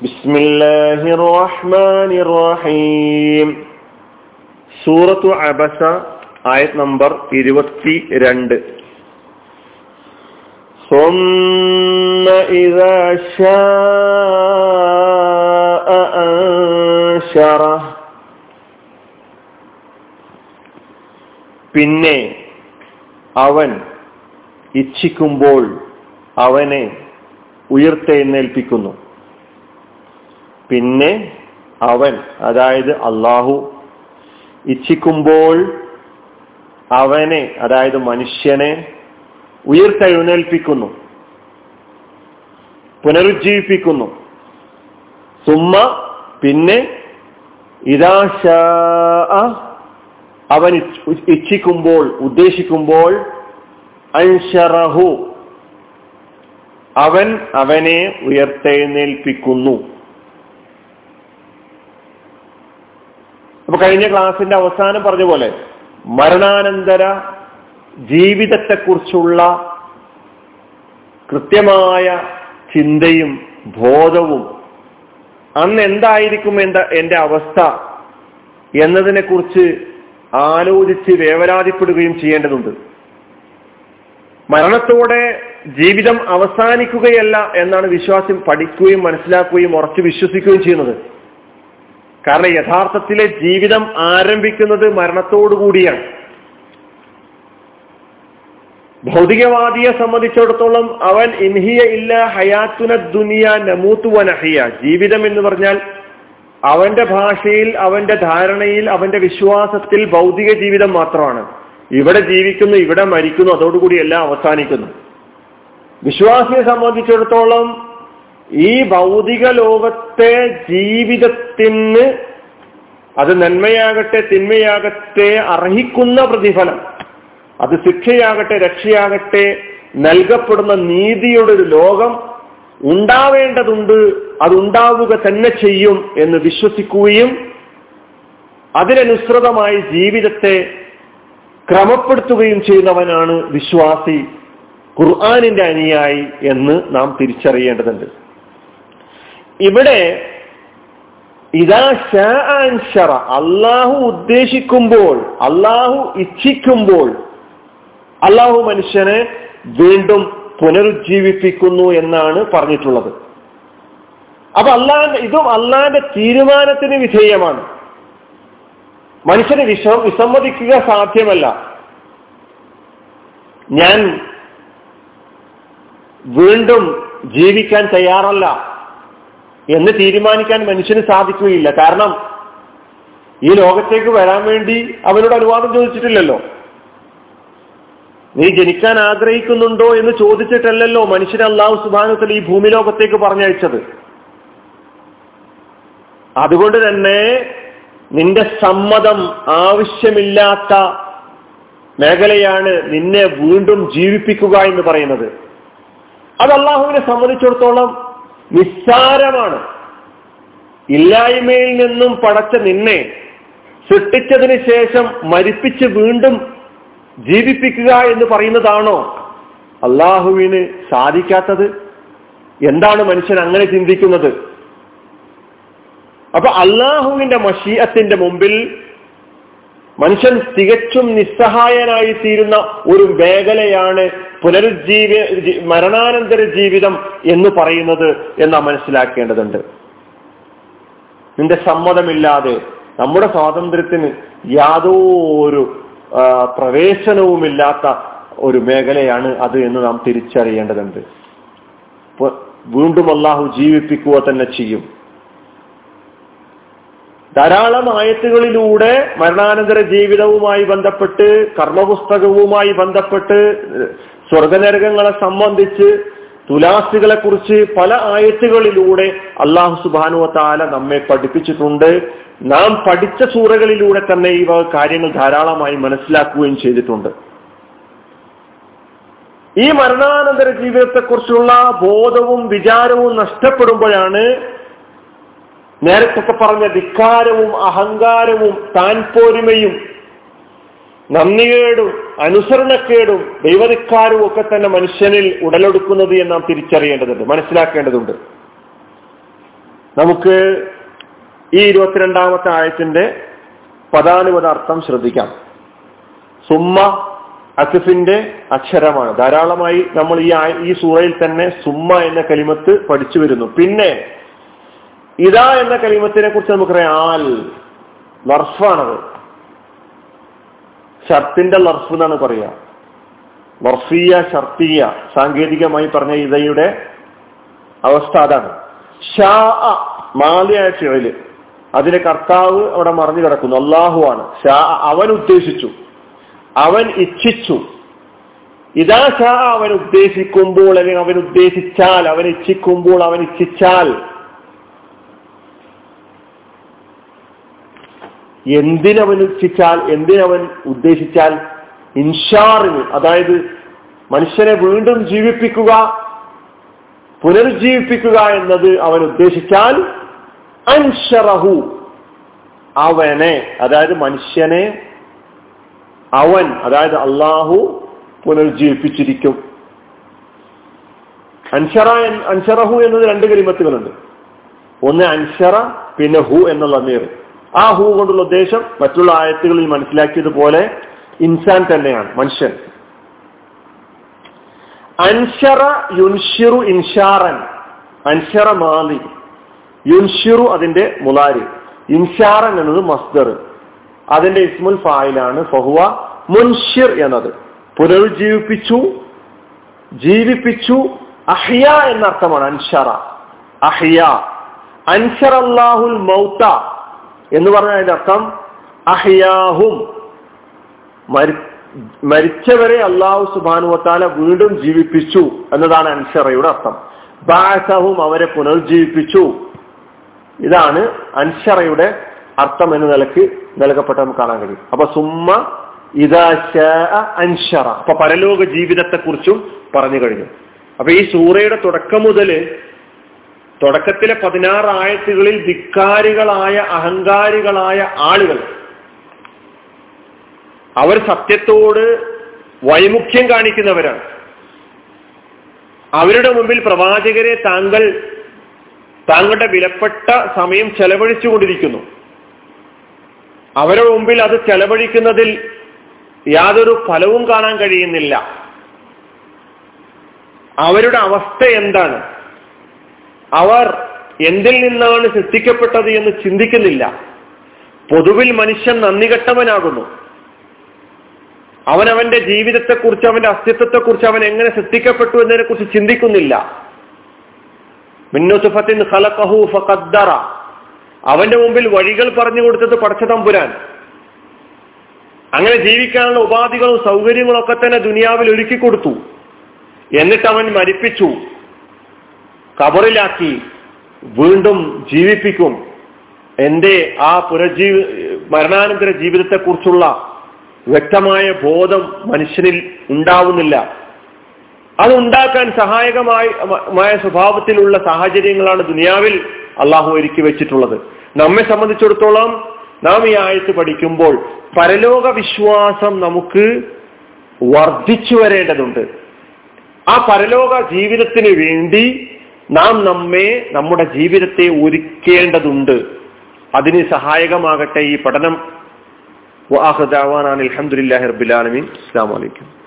ബിസ്മില്ലാഹിർ റഹ്മാനിർ റഹീം സൂറത്തു അബസ ആയത് നമ്പർ ഇരുപത്തി രണ്ട് ثم إذا شاء أنشره പിന്നെ അവൻ ഇച്ഛിക്കുമ്പോൾ അവനെ ഉയർത്തെഴുന്നേൽപ്പിക്കുന്നു പിന്നെ അവൻ അതായത് അള്ളാഹു ഇച്ഛിക്കുമ്പോൾ അവനെ അതായത് മനുഷ്യനെ ഉയർത്തെഴുന്നേൽപ്പിക്കുന്നു. പുനരുജ്ജീവിപ്പിക്കുന്നു. സുമ്മ പിന്നെ ഇതാശ അവൻ ഇച്ഛിക്കുമ്പോൾ ഉദ്ദേശിക്കുമ്പോൾ അൻഷറഹു അവൻ അവനെ ഉയർത്തെഴുന്നേൽപ്പിക്കുന്നു. അപ്പൊ കഴിഞ്ഞ ക്ലാസിന്റെ അവസാനം പറഞ്ഞ പോലെ മരണാനന്തര ജീവിതത്തെക്കുറിച്ചുള്ള കൃത്യമായ ചിന്തയും ബോധവും അന്ന് എന്തായിരിക്കും എന്താ എന്റെ അവസ്ഥ എന്നതിനെ കുറിച്ച് ആലോചിച്ച് വേവലാതിപ്പെടുകയും ചെയ്യേണ്ടതുണ്ട്. മരണത്തോടെ ജീവിതം അവസാനിക്കുകയല്ല എന്നാണ് വിശ്വാസം പഠിക്കുകയും മനസ്സിലാക്കുകയും ഉറച്ചു വിശ്വസിക്കുകയും ചെയ്യുന്നത്. കാരണം യഥാർത്ഥത്തിലെ ജീവിതം ആരംഭിക്കുന്നത് മരണത്തോടുകൂടിയാണ്. ഭൗതികവാദിയെ സംബന്ധിച്ചിടത്തോളം അവൻ ഇൻഹിയ ഇല്ല ഹയാത്തുന ദുനിയ നമൂത്തു വനഹിയ ജീവിതം എന്ന് പറഞ്ഞാൽ അവന്റെ ഭാഷയിൽ അവന്റെ ധാരണയിൽ അവന്റെ വിശ്വാസത്തിൽ ഭൗതിക ജീവിതം മാത്രമാണ്. ഇവിടെ ജീവിക്കുന്നു ഇവിടെ മരിക്കുന്നു അതോടുകൂടി എല്ലാം അവസാനിക്കുന്നു. വിശ്വാസിയെ സംബന്ധിച്ചിടത്തോളം ഈ ഭൗതിക ലോകത്തെ ജീവിതത്തിന് അത് നന്മയാകട്ടെ തിന്മയാകട്ടെ അർഹിക്കുന്ന പ്രതിഫലം അത് ശിക്ഷയാകട്ടെ രക്ഷയാകട്ടെ നൽകപ്പെടുന്ന നീതിയുടെ ഒരു ലോകം ഉണ്ടാവേണ്ടതുണ്ട് അതുണ്ടാവുക തന്നെ ചെയ്യും എന്ന് വിശ്വസിക്കുകയും അതിനനുസൃതമായി ജീവിതത്തെ ക്രമപ്പെടുത്തുകയും ചെയ്യുന്നവനാണ് വിശ്വാസി ഖുർആാനിന്റെ അനുയായി എന്ന് നാം തിരിച്ചറിയേണ്ടതുണ്ട്. ഇവിടെ ഇതാ ഷറ അള്ളാഹു ഉദ്ദേശിക്കുമ്പോൾ അള്ളാഹു ഇച്ഛിക്കുമ്പോൾ അള്ളാഹു മനുഷ്യനെ വീണ്ടും പുനരുജ്ജീവിപ്പിക്കുന്നു എന്നാണ് പറഞ്ഞിട്ടുള്ളത്. അപ്പൊ അല്ലാ ഇതും അള്ളാന്റെ തീരുമാനത്തിന് വിധേയമാണ്. മനുഷ്യന് വിശ്വ വിസമ്മതിക്കുക സാധ്യമല്ല. ഞാൻ വീണ്ടും ജീവിക്കാൻ തയ്യാറല്ല. എന്ന് തീരുമാനിക്കാൻ മനുഷ്യന് സാധിക്കുകയില്ല. കാരണം ഈ ലോകത്തേക്ക് വരാൻ വേണ്ടി അവനോട് അനുവാദം ചോദിച്ചിട്ടില്ലല്ലോ. നീ ജനിക്കാൻ ആഗ്രഹിക്കുന്നുണ്ടോ എന്ന് ചോദിച്ചിട്ടല്ലല്ലോ മനുഷ്യൻ അള്ളാഹു സുബാനത്തിൽ ഈ ഭൂമി ലോകത്തേക്ക് പറഞ്ഞയച്ചത്. അതുകൊണ്ട് തന്നെ നിന്റെ സമ്മതം ആവശ്യമില്ലാത്ത മേഖലയാണ് നിന്നെ വീണ്ടും ജീവിപ്പിക്കുക എന്ന് പറയുന്നത്. അത് അള്ളാഹുവിനെ സംബന്ധിച്ചിടത്തോളം നിസ്സാരമാണ്. ഇല്ലായ്മയിൽ നിന്നും പടച്ച നിന്നെ സൃഷ്ടിച്ചതിന് ശേഷം മരിപ്പിച്ച് വീണ്ടും ജീവിപ്പിക്കുക എന്ന് പറയുന്നതാണോ അള്ളാഹുവിന് സാധിക്കാത്തത്? എന്താണ് മനുഷ്യൻ അങ്ങനെ ചിന്തിക്കുന്നത്? അപ്പൊ അള്ളാഹുവിന്റെ മഷീയത്തിന്റെ മുമ്പിൽ മനുഷ്യൻ തികച്ചും നിസ്സഹായനായി തീരുന്ന ഒരു മേഖലയാണ് പുനരുജ്ജീവ മരണാനന്തര ജീവിതം എന്ന് പറയുന്നത് എന്ന് മനസ്സിലാക്കേണ്ടതുണ്ട്. നിന്റെ സമ്മതമില്ലാതെ നമ്മുടെ സ്വാതന്ത്ര്യത്തിന് യാതൊരു പ്രവേശനവുമില്ലാത്ത ഒരു മേഖലയാണ് അത് എന്ന് നാം തിരിച്ചറിയേണ്ടതുണ്ട്. വീണ്ടും അള്ളാഹു ജീവിപ്പിക്കുക തന്നെ ചെയ്യും. ധാരാളം ആയത്തുകളിലൂടെ മരണാനന്തര ജീവിതവുമായി ബന്ധപ്പെട്ട് കർമ്മപുസ്തകവുമായി ബന്ധപ്പെട്ട് സ്വർഗനരകങ്ങളെ സംബന്ധിച്ച് തുലാസുകളെ കുറിച്ച് പല ആയത്തുകളിലൂടെ അള്ളാഹു സുബാനു താല നമ്മെ പഠിപ്പിച്ചിട്ടുണ്ട്. നാം പഠിച്ച സൂറകളിലൂടെ തന്നെ ഈ കാര്യങ്ങൾ ധാരാളമായി മനസ്സിലാക്കുകയും ചെയ്തിട്ടുണ്ട്. ഈ മരണാനന്തര ജീവിതത്തെക്കുറിച്ചുള്ള ബോധവും വിചാരവും നഷ്ടപ്പെടുമ്പോഴാണ് നേരത്തെ പറഞ്ഞ ധിക്കാരവും അഹങ്കാരവും താൻ പോരുമയും നന്ദികേടും അനുസരണക്കേടും ദൈവധിക്കാരവും ഒക്കെ തന്നെ മനുഷ്യനിൽ ഉടലെടുക്കുന്നത് എന്ന് നാം തിരിച്ചറിയേണ്ടതുണ്ട് മനസ്സിലാക്കേണ്ടതുണ്ട്. നമുക്ക് ഈ ഇരുപത്തിരണ്ടാമത്തെ ആയത്തിന്റെ പദാനുപദാർത്ഥം ശ്രദ്ധിക്കാം. സുമ്മ അസിഫിന്റെ അക്ഷരമാണ്. ധാരാളമായി നമ്മൾ ഈ ഈ സൂറയിൽ തന്നെ സുമ്മ എന്ന കലിമത്ത് പഠിച്ചു വരുന്നു. പിന്നെ ഇതാ എന്ന കലിമത്തിനെ കുറിച്ച് നമുക്കറിയാം. ആൽ വർഫാണത്. ഷർത്തിന്റെ ലർഫ് എന്നാണ് പറയുക വർഫീയ ഷർത്തീയ സാങ്കേതികമായി പറഞ്ഞ ഇതയുടെ അവസ്ഥ അതാണ്. ഷാ മാലിയായ അതിന്റെ കർത്താവ് അവിടെ മറിഞ്ഞു കിടക്കുന്നു. അള്ളാഹു ആണ്. അവൻ ഉദ്ദേശിച്ചു. അവൻ ഇച്ഛിച്ചു. ഇതാ ഷാ അവൻ ഉദ്ദേശിക്കുമ്പോൾ അല്ലെങ്കിൽ അവൻ ഉദ്ദേശിച്ചാൽ അവൻ ഇച്ഛിക്കുമ്പോൾ അവൻ ഇച്ഛിച്ചാൽ എന്തിനവൻ ഇച്ഛിച്ചാൽ എന്തിനവൻ ഉദ്ദേശിച്ചാൽ ഇൻഷാറിന് അതായത് മനുഷ്യനെ വീണ്ടും ജീവിപ്പിക്കുക പുനരുജ്ജീവിപ്പിക്കുക എന്നത് അവൻ ഉദ്ദേശിച്ചാൽ അൻഷറഹു അവനെ അതായത് മനുഷ്യനെ അവൻ അതായത് അള്ളാഹു പുനരുജ്ജീവിപ്പിച്ചിരിക്കും. അൻഷറ അൻഷറഹു എന്നത് രണ്ട് കരിമത്തുകളുണ്ട് ഒന്ന് അൻഷറ പിന്നെ ഹു എന്നുള്ള നീർ ആ ഹൂ കൊണ്ടുള്ള ഉദ്ദേശം മറ്റുള്ള ആയത്തുകളിൽ മനസ്സിലാക്കിയതുപോലെ ഇൻസാൻ തന്നെയാണ് മനുഷ്യൻ. അൻഷറ യുൻഷിറു ഇൻഷാറൻ അൻഷറ മാലി. യുൻഷിറു അതിന്റെ മുലാരി ഇൻഷാറൻ എന്നത് മസ്ദർ. അതിന്റെ ഇസ്മുൽ ഫായിലാണ് ഫഹുവ മുൻഷിർ എന്നത്. പുനരുജ്ജീവിപ്പിച്ചു ജീവിപ്പിച്ചു അഹിയ എന്ന അർത്ഥമാണ് അൻഷറ. അഹിയ. അൻഷർ അള്ളാഹുൽ മൗത്ത. എന്ന് പറഞ്ഞാൽ അതിന്റെ അർത്ഥം അഹിയാഹും. മരിച്ചവരെ അള്ളാഹു സുബാനുവത്താല വീണ്ടും ജീവിപ്പിച്ചു എന്നതാണ് അൻഷറയുടെ അർത്ഥം. ബാസഹും അവരെ പുനർജീവിപ്പിച്ചു. ഇതാണ് അൻഷറയുടെ അർത്ഥം എന്ന നിലയ്ക്ക് നൽകപ്പെട്ട നമുക്ക് കാണാൻ കഴിയും. അപ്പൊ സുമ്മ അൻഷറ. അപ്പൊ പരലോക ജീവിതത്തെ കുറിച്ചും പറഞ്ഞു കഴിഞ്ഞു. അപ്പൊ ഈ സൂറയുടെ തുടക്കം മുതൽ തുടക്കത്തിലെ പതിനാറ് ആയത്തുകളിൽ ധിക്കാരികളായ അഹങ്കാരികളായ ആളുകൾ. അവർ സത്യത്തോട് വൈമുഖ്യം കാണിക്കുന്നവരാണ്. അവരുടെ മുമ്പിൽ പ്രവാചകരെ താങ്കൾ താങ്കളുടെ വിലപ്പെട്ട സമയം ചെലവഴിച്ചുകൊണ്ടിരിക്കുന്നു. അവരുടെ മുമ്പിൽ അത് ചെലവഴിക്കുന്നതിൽ യാതൊരു ഫലവും കാണാൻ കഴിയുന്നില്ല. അവരുടെ അവസ്ഥ എന്താണ്? അവർ എന്തിൽ നിന്നാണ് സൃഷ്ടിക്കപ്പെട്ടത് എന്ന് ചിന്തിക്കുന്നില്ല. പൊതുവിൽ മനുഷ്യൻ നന്ദികെട്ടവനാകുന്നു. അവൻ അവന്റെ ജീവിതത്തെക്കുറിച്ച് അവന്റെ അസ്തിത്വത്തെക്കുറിച്ച് അവൻ എങ്ങനെ സൃഷ്ടിക്കപ്പെട്ടു എന്നതിനെ കുറിച്ച് ചിന്തിക്കുന്നില്ല ഫഖദ്ദറ. അവന്റെ മുമ്പിൽ വഴികൾ പറഞ്ഞു കൊടുത്തത് പടച്ച തമ്പുരാൻ അങ്ങനെ ജീവിക്കാനുള്ള ഉപാധികളും സൗകര്യങ്ങളും ഒക്കെ തന്നെ ദുനിയാവിൽ ഒരുക്കി കൊടുത്തു എന്നിട്ട് അവൻ മരിപ്പിച്ചു. കബറിലാക്കി വീണ്ടും ജീവിപ്പിക്കും. എന്റെ ആ പുനർജീവി മരണാനന്തര ജീവിതത്തെക്കുറിച്ചുള്ള വ്യക്തമായ ബോധം മനുഷ്യനിൽ ഉണ്ടാവുന്നില്ല. അത് ഉണ്ടാക്കാൻ സഹായകമായ സ്വഭാവത്തിലുള്ള സാഹചര്യങ്ങളാണ് ദുനിയാവിൽ അള്ളാഹു ഒരുക്കി വെച്ചിട്ടുള്ളത്. നമ്മെ സംബന്ധിച്ചിടത്തോളം നാം ഈ ആയത്ത് പഠിക്കുമ്പോൾ പരലോക വിശ്വാസം നമുക്ക് വർദ്ധിച്ചു വരേണ്ടതുണ്ട്. ആ പരലോക ജീവിതത്തിന് വേണ്ടി നാം നമ്മെ നമ്മുടെ ജീവിതത്തെ ഒരുക്കേണ്ടതുണ്ട്. അതിന് സഹായകമാകട്ടെ ഈ പഠനം. വാഹദാവാൻ റബുലാലമീൻ അസ്സാം വലൈക്കും